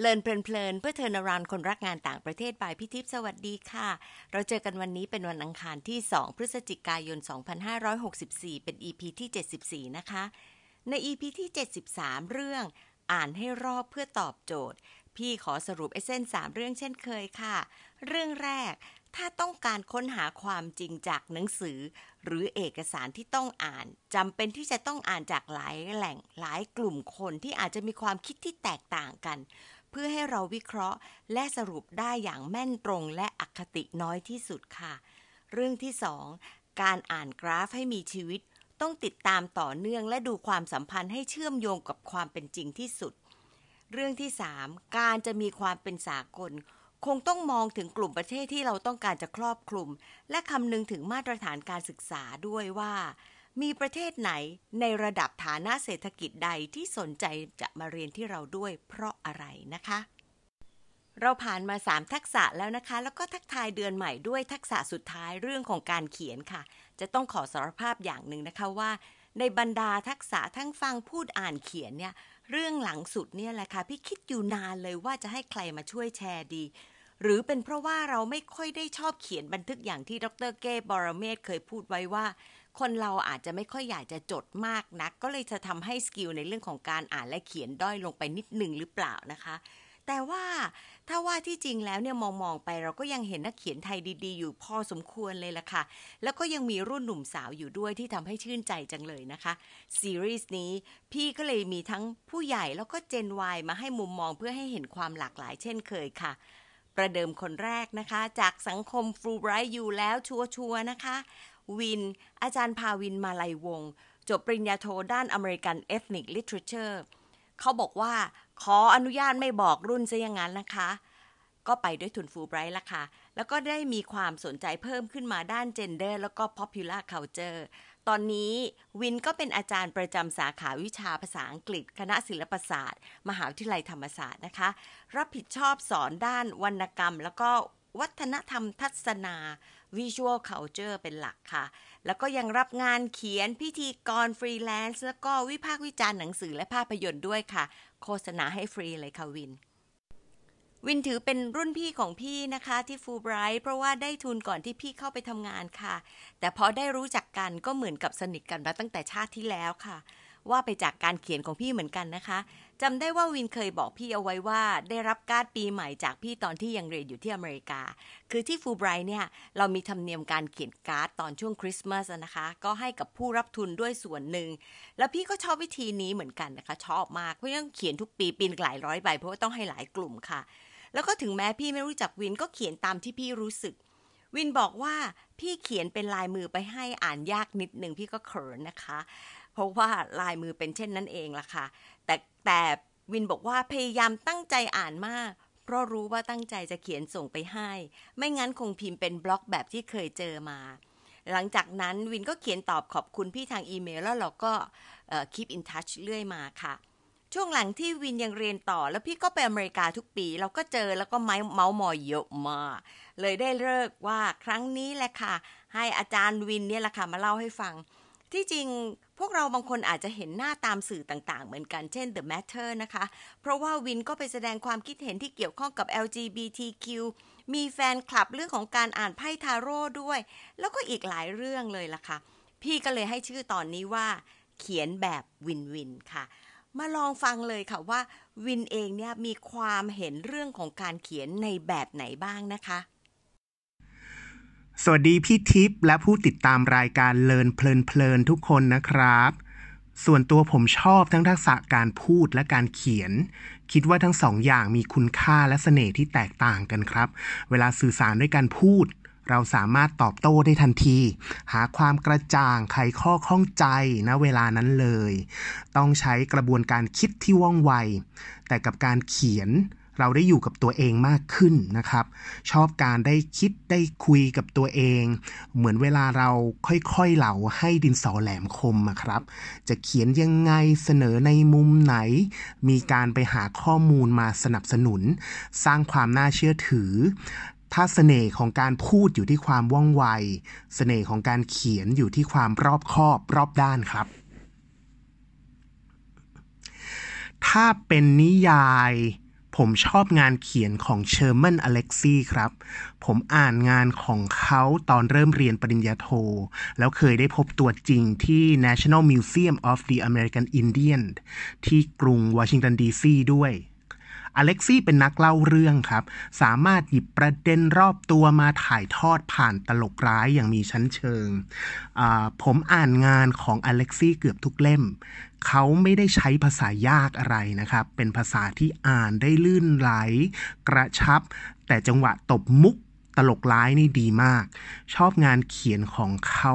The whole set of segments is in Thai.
Learn เพลินๆเพื่อเทอร์นารานคนรักงานต่างประเทศ by พี่ทิพย์สวัสดีค่ะ เราเจอกันวันนี้เป็นวันอังคารที่ 2 พฤศจิกายน 2564 เป็น EP ที่ 74 นะคะ ใน EP ที่ 73 เรื่องอ่านให้รอบเพื่อตอบโจทย์ พี่ขอสรุป essence สามเรื่องเช่นเคยค่ะ เรื่องแรก ถ้าต้องการค้นหาความจริงจากหนังสือ หรือเอกสารที่ต้องอ่านจำเป็นที่จะต้องอ่านจากหลายแหล่งหลายกลุ่มคนที่อาจจะมีความคิดที่แตกต่างกัน เพื่อให้เราวิเคราะห์ และสรุปได้อย่างแม่นตรงและอคติน้อยที่สุดค่ะ เรื่องที่สองการอ่านกราฟให้มีชีวิต ต้องติดตามต่อเนื่องและดูความสัมพันธ์ให้เชื่อมโยงกับความเป็นจริงที่สุด เรื่องที่ 3 การจะมีความเป็นสากล คงต้องมองถึงกลุ่มประเทศที่เราต้องการจะครอบคลุม และคำนึงถึงมาตรฐานการศึกษาด้วยว่า มีประเทศไหนในระดับฐานะเศรษฐกิจใดที่สนใจจะมาเรียนที่เราด้วยเพราะอะไรนะคะ เราผ่านมา 3 ทักษะแล้วนะคะ แล้วก็ทักทายเดือนใหม่ด้วยทักษะสุดท้ายเรื่องของการเขียนค่ะ จะต้องขอสารภาพอย่างหนึ่งนะคะว่า ในบรรดาทักษะทั้งฟังพูดอ่านเขียนเนี่ยเรื่องหลังสุดเนี่ยแหละค่ะพี่คิดอยู่นานเลยว่าจะให้ใครมาช่วยแชร์ดี หรือเป็นเพราะว่าเราไม่ค่อยได้ชอบเขียนบันทึกอย่างที่ดรเก้บรเมศเคยพูดไว้ว่า คนเราอาจจะไม่ค่อยอยากจะจดมากนัก ก็เลยจะทำให้ skill ในเรื่องของการอ่านและเขียนด้อยลงไปนิดหนึ่งหรือเปล่านะคะ แต่ว่าถ้าว่าที่จริงแล้วเนี่ยมองมองไปเราก็ยังเห็นนักเขียนไทยดี ๆ อยู่พอสมควรเลยล่ะค่ะ แล้วก็ยังมีรุ่นหนุ่มสาวอยู่ด้วยที่ทำให้ชื่นใจจังเลยนะคะ ซีรีส์นี้พี่ก็เลยมีทั้งผู้ใหญ่แล้วก็ Gen Y มาให้มุมมองเพื่อให้เห็นความหลากหลายเช่นเคยค่ะประเดิมคนแรกนะคะ จากสังคมฟลูไบรท์อยู่แล้วชัวร์ๆนะคะ วิน อาจารย์ภาวินมาลัยวง จบปริญญาโทด้านอเมริกันเอฟนิกลิทเ r เ t อร์เขาบอกว่าขออนุญาตไม่บอกรุ่นซะอย่างนั้นนะคะ ก็ไปด้วยทุนฟูไบรท์ละค่ะ แล้วก็ได้มีความสนใจเพิ่มขึ้นมาด้าน Gender แล้วก็ Popular Culture ตอนนี้วินก็เป็นอาจารย์ประจำสาขาวิชาภาษาอังกฤษ คณะศิลปศาสตร์ มหาวิทยาลัยธรรมศาสตร์นะคะ รับผิดชอบสอนด้านวรรณกรรม แล้วก็วัฒนธรรมทัศนา Visual Culture เป็นหลักค่ะ แล้วก็ยังรับงานเขียนพิธีกรฟรีแลนซ์แล้วก็วิพากษ์วิจารณ์หนังสือและภาพยนตร์ด้วยค่ะ โฆษณาให้ฟรีเลยค่ะวิน วินถือเป็นรุ่นพี่ของพี่นะคะที่ฟูไบรท์เพราะว่าได้ทุนก่อนที่พี่เข้าไปทำงานค่ะ แต่พอได้รู้จักกันก็เหมือนกับสนิทกันมาตั้งแต่ชาติที่แล้วค่ะ ว่าไปจากการเขียนของพี่เหมือนกันนะคะ จำได้ว่าวินเคยบอกพี่เอาไว้ว่า ได้รับการ์ดปีใหม่จากพี่ตอนที่ยังเรียนอยู่ที่อเมริกา คือที่ฟูไบรท์เนี่ย เรามีธรรมเนียมการเขียนการ์ดตอนช่วงคริสต์มาสนะคะ ก็ให้กับผู้รับทุนด้วยส่วนหนึ่ง แล้วพี่ก็ชอบวิธีนี้เหมือนกันนะคะ ชอบมากเพราะยังเขียนทุกปีปีนหลายร้อยใบเพราะว่าต้องให้หลายกลุ่มค่ะ แล้วก็ถึงแม้พี่ไม่รู้จักวินก็เขียนตามที่พี่รู้สึกวินบอกว่าพี่เขียนเป็นลายมือไปให้อ่านยากนิดหนึ่งพี่ก็เขินนะคะ เพราะว่าลายมือเป็นเช่นนั้นเองล่ะค่ะ แต่วินบอกว่าพยายามตั้งใจอ่านมาก เพราะรู้ว่าตั้งใจจะเขียนส่งไปให้ ไม่งั้นคงพิมพ์เป็นบล็อกแบบที่เคยเจอมา หลังจากนั้นวินก็เขียนตอบขอบคุณพี่ทางอีเมล แล้วเราก็ keep in touch เรื่อยมาค่ะ ช่วงหลังที่วินยังเรียนต่อ แล้วพี่ก็ไปอเมริกาทุกปี เราก็เจอแล้วก็ไม้เมาส์มอยเยอะมากเลยได้เลิกว่าครั้งนี้แหละค่ะ ให้อาจารย์วินเนี่ยแหละค่ะมาเล่าให้ฟัง ที่จริงพวกเราบางคนอาจจะเห็นหน้าตามสื่อต่างๆ เหมือนกันเช่น The Matter นะคะ เพราะว่าวินก็ไปแสดงความคิดเห็นที่เกี่ยวข้องกับ LGBTQ มีแฟนคลับเรื่องของการอ่านไพ่ทาโร่ด้วย แล้วก็อีกหลายเรื่องเลยล่ะค่ะ พี่ก็เลยให้ชื่อตอนนี้ว่า เขียนแบบวินวินค่ะ มาลองฟังเลยค่ะว่าวินเองเนี่ยมีความเห็นเรื่องของการเขียนในแบบไหนบ้างนะคะ สวัสดีพี่ทิพย์และผู้ติดตามรายการเลินเพลินเพลินทุกคนนะครับ ส่วนตัวผมชอบทั้งทักษะการพูดและการเขียน คิดว่าทั้งสองอย่างมีคุณค่าและเสน่ห์ที่แตกต่างกันครับ เวลาสื่อสารด้วยการพูด เราสามารถตอบโต้ได้ทันที หาความกระจ่างไขข้อข้องใจณเวลานั้นเลย ต้องใช้กระบวนการคิดที่ว่องไว แต่กับการเขียน เราได้อยู่กับตัวเองมากขึ้นนะครับ ชอบการได้คิดได้คุยกับตัวเอง เหมือนเวลาเราค่อยๆเหลาให้ดินสอแหลมคมครับ จะเขียนยังไงเสนอในมุมไหน มีการไปหาข้อมูลมาสนับสนุน สร้างความน่าเชื่อถือถ้าเสน่ห์ของการพูดอยู่ที่ความว่องไวเสน่ห์ของการเขียนอยู่ที่ความรอบคอบรอบด้านครับ ถ้าเป็นนิยาย ผมชอบงานเขียนของเชอร์แมนอเล็กซี่ครับ ผมอ่านงานของเขาตอนเริ่มเรียนปริญญาโท แล้วเคยได้พบตัวจริงที่ National Museum of the American Indian ที่กรุงวอชิงตันดีซีด้วย อเล็กซี่เป็นนักเล่าเรื่องครับ สามารถหยิบประเด็นรอบตัวมาถ่ายทอดผ่านตลกร้ายอย่างมีชั้นเชิง ผมอ่านงานของอเล็กซี่เกือบทุกเล่ม เขาไม่ได้ใช้ภาษายากอะไรนะครับ เป็นภาษาที่อ่านได้ลื่นไหล กระชับ แต่จังหวะตบมุก ตลกร้ายนี่ดีมาก ชอบงานเขียนของเขา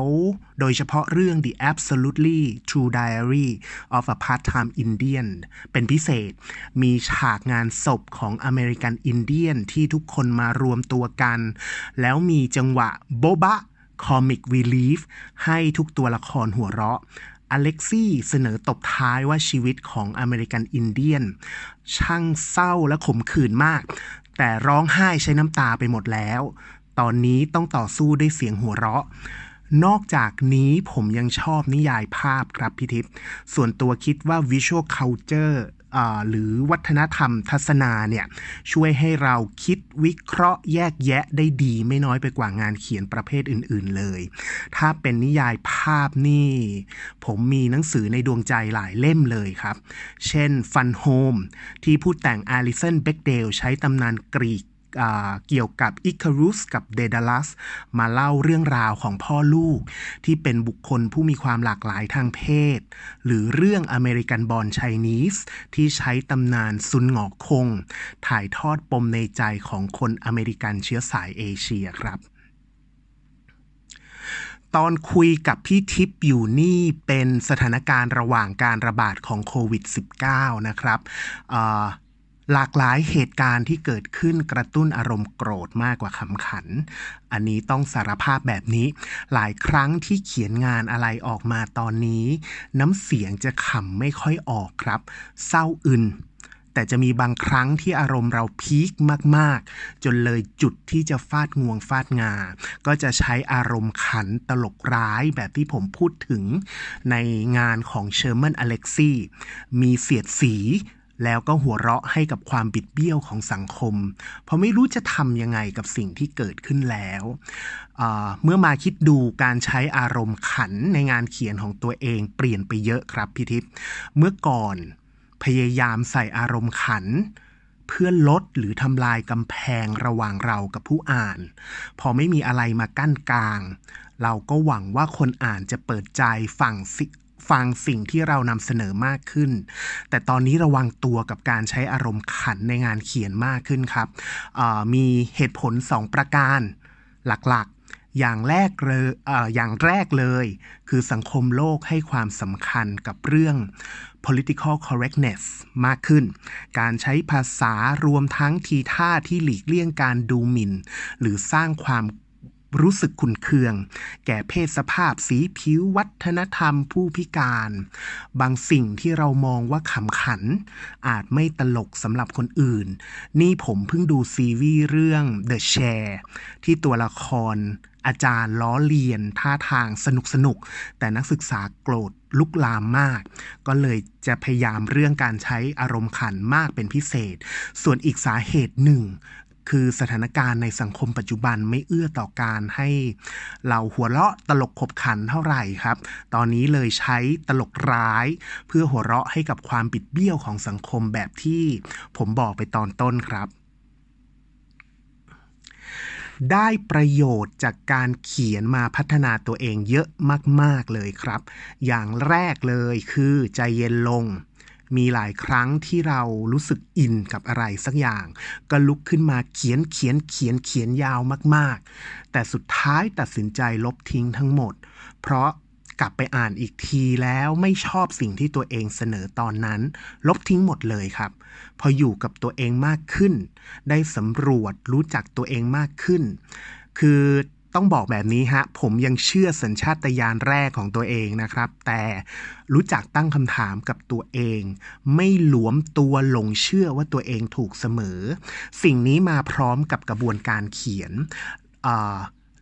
โดยเฉพาะเรื่อง The Absolutely True Diary of a Part-Time Indian เป็นพิเศษ มีฉากงานศพของอเมริกันอินเดียนที่ทุกคนมารวมตัวกัน แล้วมีจังหวะโบบะคอมิกวีลีฟให้ทุกตัวละครหัวเราะอเล็กซี่เสนอตบท้ายว่าชีวิตของอเมริกันอินเดียน ช่างเศร้าและขมขื่นมาก แต่ร้องไห้ใช้น้ำตาไปหมดแล้ว ตอนนี้ต้องต่อสู้ด้วยเสียงหัวเราะ นอกจากนี้ผมยังชอบนิยายภาพครับพี่ทิพย์ส่วนตัวคิดว่า visual culture หรือวัฒนธรรมทัศนาเนี่ยช่วยให้เราคิดวิเคราะห์แยกแยะได้ดี ไม่น้อยไปกว่างานเขียนประเภทอื่น ๆเลย ถ้าเป็นนิยายภาพนี่ ผมมีหนังสือในดวงใจหลายเล่มเลยครับ เช่น Fun Home ที่ผู้แต่งอาริสันเบกเดลใช้ตำนานกรีก เกี่ยวกับอิคารุสกับเดดาลัสมาเล่าเรื่องราวของพ่อลูก ที่เป็นบุคคลผู้มีความหลากหลายทางเพศ หรือเรื่องอเมริกันบอลไชนีสที่ใช้ตำนานซุนหงอกคง ถ่ายทอดปมในใจของคนอเมริกันเชื้อสายเอเชียครับตอนคุยกับพี่ทิพย์อยู่นี่เป็นสถานการณ์ระหว่างการระบาดของโควิด -19 นะครับ หลากหลายเหตุการณ์ที่เกิดขึ้นกระตุ้นอารมณ์โกรธมากกว่าคำขัน อันนี้ต้องสารภาพแบบนี้ หลายครั้งที่เขียนงานอะไรออกมาตอนนี้ น้ำเสียงจะขำไม่ค่อยออกครับ เศร้าอึนแต่จะมีบางครั้งที่อารมณ์เรา peak มาก ๆ จนเลยจุดที่จะฟาดงวงฟาดงา ก็จะใช้อารมณ์ขันตลกร้ายแบบที่ผมพูดถึงในงานของเชอร์แมนอเล็กซี่ มีเสียดสี แล้วก็หัวเราะให้กับความบิดเบี้ยวของสังคม เพราะไม่รู้จะทำยังไงกับสิ่งที่เกิดขึ้นแล้ว เมื่อมาคิดดูการใช้อารมณ์ขันในงานเขียนของตัวเองเปลี่ยนไปเยอะครับพิทิพย์เมื่อก่อนพยายามใส่อารมณ์ขันเพื่อลดหรือทำลายกำแพงระหว่างเรากับผู้อ่าน พอไม่มีอะไรมากั้นกลาง เราก็หวังว่าคนอ่านจะเปิดใจฟัง ฟังสิ่งที่เรานำเสนอมากขึ้น แต่ตอนนี้ระวังตัวกับการใช้อารมณ์ขันในงานเขียนมากขึ้นครับ มีเหตุผล 2 ประการหลักๆ อย่างแรกเลยออย่างแรกเลย คือสังคมโลกให้ความสำคัญกับเรื่อง political correctness มากขึ้น การใช้ภาษารวมทั้งทีท่าที่หลีกเลี่ยงการดูหมิ่น หรือสร้างความ รู้สึกขุนเคือง แก่เพศสภาพสีผิววัฒนธรรมผู้พิการ บางสิ่งที่เรามองว่าขำขัน อาจไม่ตลกสำหรับคนอื่น นี่ผมเพิ่งดูซีรีส์เรื่อง The Share ที่ตัวละครอาจารย์ล้อเลียนท่าทางสนุกสนุก แต่นักศึกษาโกรธลุกลามมาก ก็เลยจะพยายามเรื่องการใช้อารมณ์ขันมากเป็นพิเศษ ส่วนอีกสาเหตุหนึ่ง คือสถานการณ์ในสังคมปัจจุบันไม่เอื้อต่อการให้เราหัวเราะตลกขบขันเท่าไหร่ครับ ตอนนี้เลยใช้ตลกร้าย เพื่อหัวเราะให้กับความปิดเบี้ยวของสังคมแบบที่ผมบอกไปตอนต้นครับได้ประโยชน์จากการเขียนมาพัฒนาตัวเองเยอะมาก ๆ เลยครับ อย่างแรกเลยคือใจเย็นลง มีหลายครั้งที่เรารู้สึกอินกับอะไรสักอย่าง ก็ลุกขึ้นมาเขียนเขียนเขียนเขียนยาวมาก ๆ แต่สุดท้ายตัดสินใจลบทิ้งทั้งหมด เพราะกลับไปอ่านอีกทีแล้วไม่ชอบสิ่งที่ตัวเองเสนอตอนนั้น ลบทิ้งหมดเลยครับ พออยู่กับตัวเองมากขึ้น ได้สำรวจรู้จักตัวเองมากขึ้น คือ ต้องบอกแบบนี้ฮะ ผมยังเชื่อสัญชาตญาณแรกของตัวเองนะครับ แต่รู้จักตั้งคำถามกับตัวเอง ไม่หลวมตัวหลงเชื่อว่าตัวเองถูกเสมอ สิ่งนี้มาพร้อมกับกระบวนการเขียน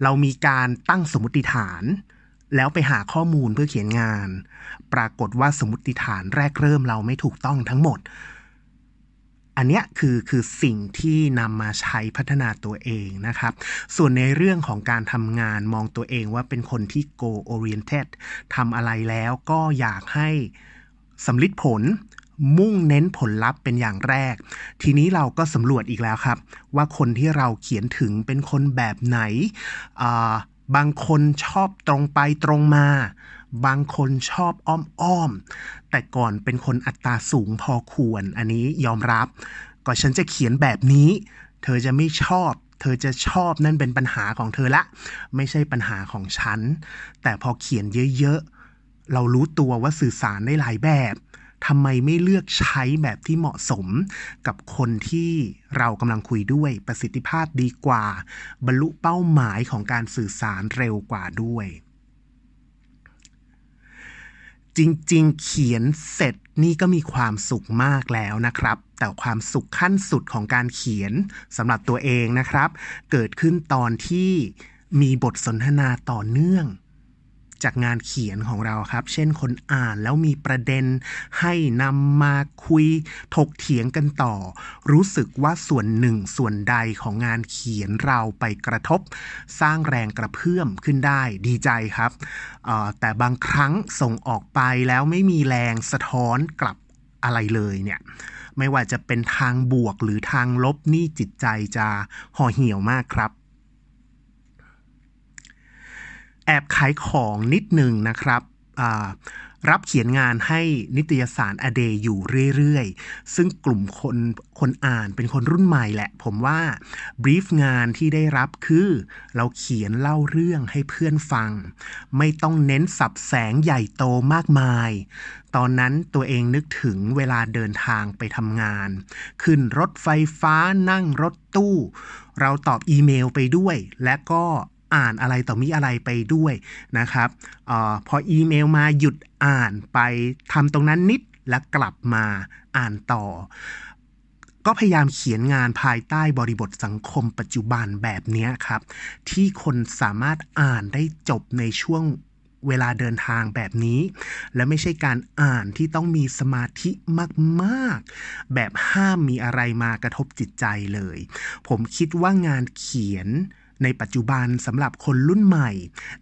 เรามีการตั้งสมมติฐาน แล้วไปหาข้อมูลเพื่อเขียนงาน ปรากฏว่าสมมติฐานแรกเริ่มเราไม่ถูกต้องทั้งหมด อันเนี้ยคือคือสิ่งที่นำมาใช้พัฒนาตัวเองนะครับ ส่วนในเรื่องของการทำงานมองตัวเองว่าเป็นคนที่ goal oriented ทำอะไรแล้วก็อยากให้สำลิดผลมุ่งเน้นผลลัพธ์เป็นอย่างแรก ทีนี้เราก็สำรวจอีกแล้วครับ ว่าคนที่เราเขียนถึงเป็นคนแบบไหน บางคนชอบตรงไปตรงมา บางคนชอบอ้อมๆ แต่ก่อนเป็นคนอัตราสูงพอควร อันนี้ยอมรับ ก็ฉันจะเขียนแบบนี้ เธอจะไม่ชอบ เธอจะชอบนั่นเป็นปัญหาของเธอละ ไม่ใช่ปัญหาของฉัน แต่พอเขียนเยอะๆ เรารู้ตัวว่าสื่อสารได้หลายแบบทำไมไม่เลือกใช้แบบที่เหมาะสมกับคนที่เรากำลังคุยด้วยประสิทธิภาพดีกว่า บรรลุเป้าหมายของการสื่อสารเร็วกว่าด้วย จริงๆ เขียนเสร็จนี่ก็มีความสุขมากแล้วนะครับ แต่ความสุขขั้นสุดของการเขียนสำหรับตัวเองนะครับ เกิดขึ้นตอนที่มีบทสนทนาต่อเนื่อง จากงานเขียนของเราครับ เช่นคนอ่านแล้วมีประเด็น ให้นำมาคุยถกเถียงกันต่อ รู้สึกว่าส่วนหนึ่งส่วนใดของงานเขียนเราไปกระทบ สร้างแรงกระเพื่อมขึ้นได้ดีใจครับ แต่บางครั้งส่งออกไปแล้วไม่มีแรงสะท้อนกลับอะไรเลยเนี่ยไม่ว่าจะเป็นทางบวกหรือทางลบนี่จิตใจจะห่อเหี่ยวมากครับ แอบขายของนิดหนึ่งนะครับรับเขียนงานให้นิตยสารอเดย์อยู่เรื่อยๆ ซึ่งกลุ่มคนคนอ่านเป็นคนรุ่นใหม่แหละ ผมว่าบรีฟงานที่ได้รับคือ เราเขียนเล่าเรื่องให้เพื่อนฟัง ไม่ต้องเน้นสับแสงใหญ่โตมากมาย ตอนนั้นตัวเองนึกถึงเวลาเดินทางไปทำงาน ขึ้นรถไฟฟ้านั่งรถตู้ เราตอบอีเมลไปด้วย และก็ อ่านอะไรต่อมีอะไรไปด้วยนะครับออพออีเมลมาหยุดอ่านไปทำตรงนั้นนิดแล้วกลับมาอ่านต่อ ก็พยายามเขียนงานภายใต้บริบทสังคมปัจจุบันแบบนี้ครับ ที่คนสามารถอ่านได้จบในช่วงเวลาเดินทางแบบนี้ และไม่ใช่การอ่านที่ต้องมีสมาธิมากๆ แบบห้ามมีอะไรมากระทบจิตใจเลย ผมคิดว่างานเขียน ในปัจจุบันสำหรับคนรุ่นใหม่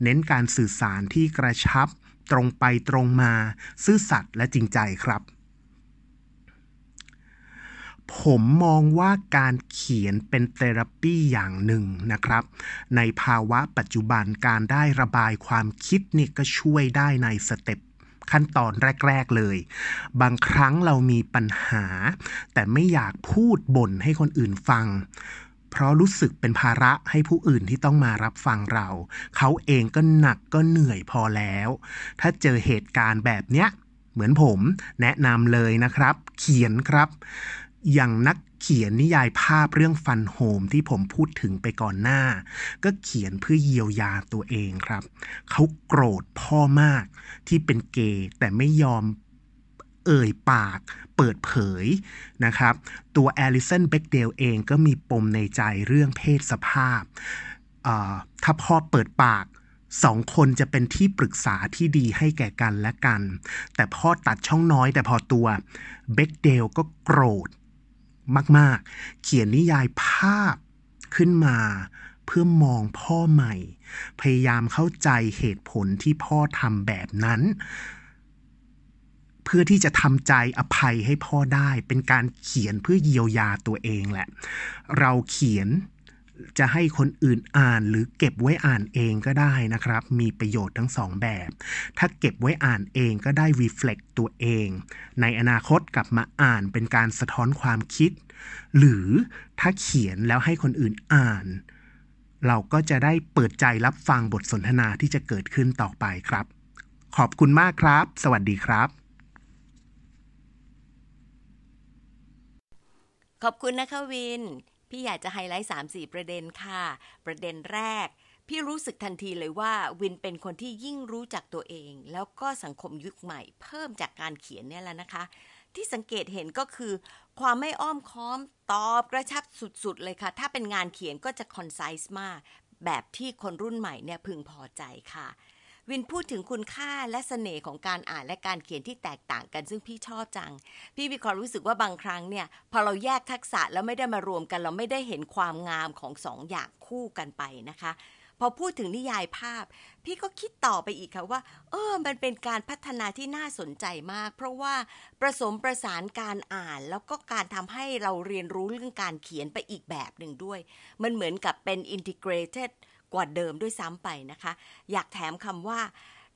เน้นการสื่อสารที่กระชับ ตรงไปตรงมา ซื่อสัตย์และจริงใจครับ ผมมองว่าการเขียนเป็น therapy อย่างหนึ่งนะครับ ในภาวะปัจจุบันการได้ระบายความคิดนี่ก็ช่วยได้ใน step ขั้นตอนแรก ๆ เลย บางครั้งเรามีปัญหา แต่ไม่อยากพูดบ่นให้คนอื่นฟัง เพราะรู้สึกเป็นภาระให้ผู้อื่นที่ต้องมารับฟังเรา เขาเองก็หนักก็เหนื่อยพอแล้ว ถ้าเจอเหตุการณ์แบบเนี้ยเหมือนผมแนะนำเลยนะครับ เขียนครับ อย่างนักเขียนนิยายภาพเรื่องฟันโฮมที่ผมพูดถึงไปก่อนหน้า ก็เขียนเพื่อเยียวยาตัวเองครับ เขาโกรธพ่อมากที่เป็นเกย์แต่ไม่ยอม เอ่ยปากเปิดเผยนะครับ ตัวแอลิสันเบกเดลเองก็มีปมในใจเรื่องเพศสภาพ ถ้าพ่อเปิดปากสองคนจะเป็นที่ปรึกษาที่ดีให้แก่กันและกัน แต่พ่อตัดช่องน้อยแต่พอตัวเบกเดลก็โกรธมาก ๆ เขียนนิยายภาพขึ้นมาเพื่อมองพ่อใหม่ พยายามเข้าใจเหตุผลที่พ่อทำแบบนั้น เพื่อที่จะทำใจอภัยให้พ่อได้ เป็นการเขียนเพื่อเยียวยาตัวเองแหละ เราเขียนจะให้คนอื่นอ่านหรือเก็บไว้อ่านเองก็ได้นะครับ มีประโยชน์ทั้งสองแบบ ถ้าเก็บไว้อ่านเองก็ได้ reflect ตัวเอง ในอนาคตกลับมาอ่านเป็นการสะท้อนความคิด หรือถ้าเขียนแล้วให้คนอื่นอ่าน เราก็จะได้เปิดใจรับฟังบทสนทนาที่จะเกิดขึ้นต่อไปครับ ขอบคุณมากครับ สวัสดีครับ ขอบคุณนะคะวิน พี่อยากจะไฮไลท์ 3 4 ประเด็นค่ะ ประเด็นแรก พี่รู้สึกทันทีเลยว่าวินเป็นคนที่ยิ่งรู้จักตัวเอง แล้วก็สังคมยุคใหม่ เพิ่มจากการเขียนเนี่ยแหละนะคะ ที่สังเกตเห็นก็คือ ความไม่อ้อมค้อมตอบกระชับสุดๆ เลยค่ะ ถ้าเป็นงานเขียนก็จะ concise มาก แบบที่คนรุ่นใหม่เนี่ยพึงพอใจค่ะ วินพูดถึงคุณค่าและเสน่ห์ของการอ่านและการเขียนที่แตกต่างกันซึ่งพี่ชอบจัง พี่มีความรู้สึกว่าบางครั้งเนี่ย พอเราแยกทักษะแล้วไม่ได้มารวมกัน เราไม่ได้เห็นความงามของสองอย่างคู่กันไปนะคะ พอพูดถึงนิยายภาพ พี่ก็คิดต่อไปอีกค่ะว่า เออมันเป็นการพัฒนาที่น่าสนใจมาก เพราะว่าประสมประสานการอ่านแล้วก็การทำให้เราเรียนรู้เรื่องการเขียนไปอีกแบบหนึ่งด้วย มันเหมือนกับเป็น integrated กว่าเดิมด้วยซ้ำไปนะคะ อยากแถมคำว่า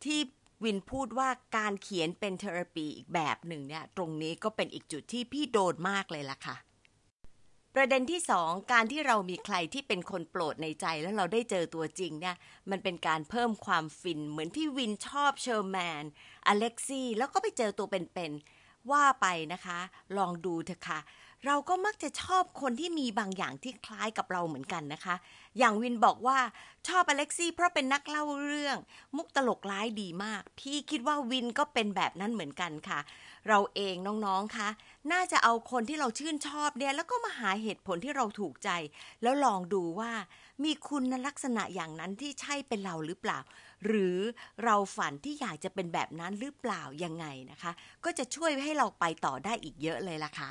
ที่วินพูดว่าการเขียนเป็น therapy อีกแบบหนึ่งเนี่ย ตรงนี้ก็เป็นอีกจุดที่พี่โดนมากเลยล่ะค่ะ ประเด็นที่สองการที่เรามีใครที่เป็นคนโปรดในใจแล้วเราได้เจอตัวจริงเนี่ย มันเป็นการเพิ่มความฟินเหมือนที่วินชอบเชอร์แมน อเล็กซี่แล้วก็ไปเจอตัวเป็นๆว่าไปนะคะ ลองดูเถอะค่ะ เราก็มักจะชอบคนที่มีบางอย่างที่คล้ายกับเราเหมือนกันนะคะ อย่างวินบอกว่าชอบอเล็กซี่เพราะเป็นนักเล่าเรื่อง มุกตลกร้ายดีมาก พี่คิดว่าวินก็เป็นแบบนั้นเหมือนกันค่ะ เราเองน้องๆคะน่าจะเอาคนที่เราชื่นชอบเนี่ยแล้วก็มาหาเหตุผลที่เราถูกใจ แล้วลองดูว่า มีคุณลักษณะอย่างนั้นที่ใช่เป็นเราหรือเปล่า หรือเราฝันที่อยากจะเป็นแบบนั้นหรือเปล่ายังไงนะคะ ก็จะช่วยให้เราไปต่อได้อีกเยอะเลยล่ะค่ะ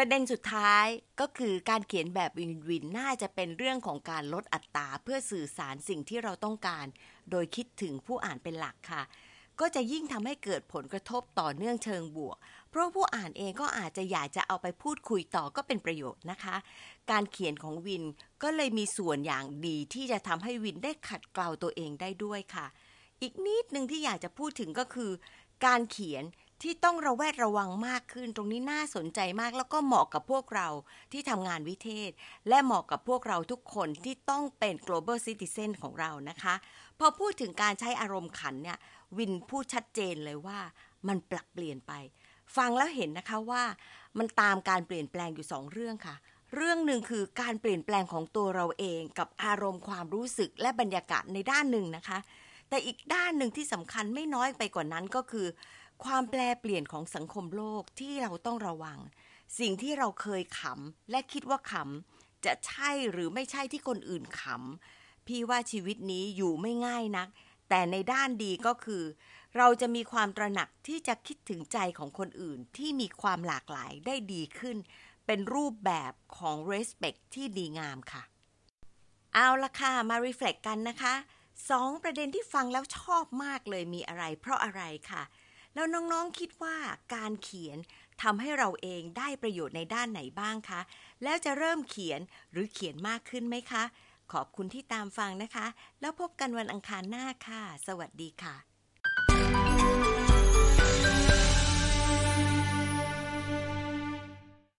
ประเด็นสุดท้ายก็คือการเขียนแบบวินวินน่าจะเป็นเรื่องของการลดอัตราเพื่อสื่อสารสิ่งที่เราต้องการ โดยคิดถึงผู้อ่านเป็นหลักค่ะ ก็จะยิ่งทำให้เกิดผลกระทบต่อเนื่องเชิงบวก เพราะผู้อ่านเองก็อาจจะอยากจะเอาไปพูดคุยต่อก็เป็นประโยชน์นะคะ การเขียนของวินก็เลยมีส่วนอย่างดีที่จะทำให้วินได้ขัดเกลาตัวเองได้ด้วยค่ะ อีกนิดหนึ่งที่อยากจะพูดถึงก็คือ การเขียน ที่ต้องระแวดระวังมากขึ้น ตรงนี้น่าสนใจมากแล้วก็เหมาะกับพวกเราที่ทำงานวิเทศ และเหมาะกับพวกเราทุกคนที่ต้องเป็น global citizen ของเรานะคะ พอพูดถึงการใช้อารมณ์ขันเนี่ยวินพูดชัดเจนเลยว่ามันปรับเปลี่ยนไป ฟังแล้วเห็นนะคะว่ามันตามการเปลี่ยนแปลงอยู่สองเรื่องค่ะ เรื่องหนึ่งคือการเปลี่ยนแปลงของตัวเราเองกับอารมณ์ความรู้สึกและบรรยากาศในด้านหนึ่งนะคะแต่อีกด้านหนึ่งที่สำคัญไม่น้อยไปกว่านั้นก็คือ ความแปลเปลี่ยนของสังคมโลกที่เราต้องระวัง สิ่งที่เราเคยขำและคิดว่าขำจะใช่หรือไม่ใช่ที่คนอื่นขำพี่ว่าชีวิตนี้อยู่ไม่ง่ายนัก แต่ในด้านดีก็คือ เราจะมีความตระหนักที่จะคิดถึงใจของคนอื่นที่มีความหลากหลายได้ดีขึ้น เป็นรูปแบบของ respect ที่ดีงามค่ะ เอาละค่ะ มา reflect กันนะคะสองประเด็นที่ฟังแล้วชอบมากเลยมีอะไร เพราะอะไรค่ะ แล้วน้องๆคิดว่าการเขียนทำให้เราเองได้ประโยชน์ในด้านไหนบ้างคะ แล้วจะเริ่มเขียนหรือเขียนมากขึ้นไหมคะ ขอบคุณที่ตามฟังนะคะ แล้วพบกันวันอังคารหน้าค่ะ สวัสดีค่ะ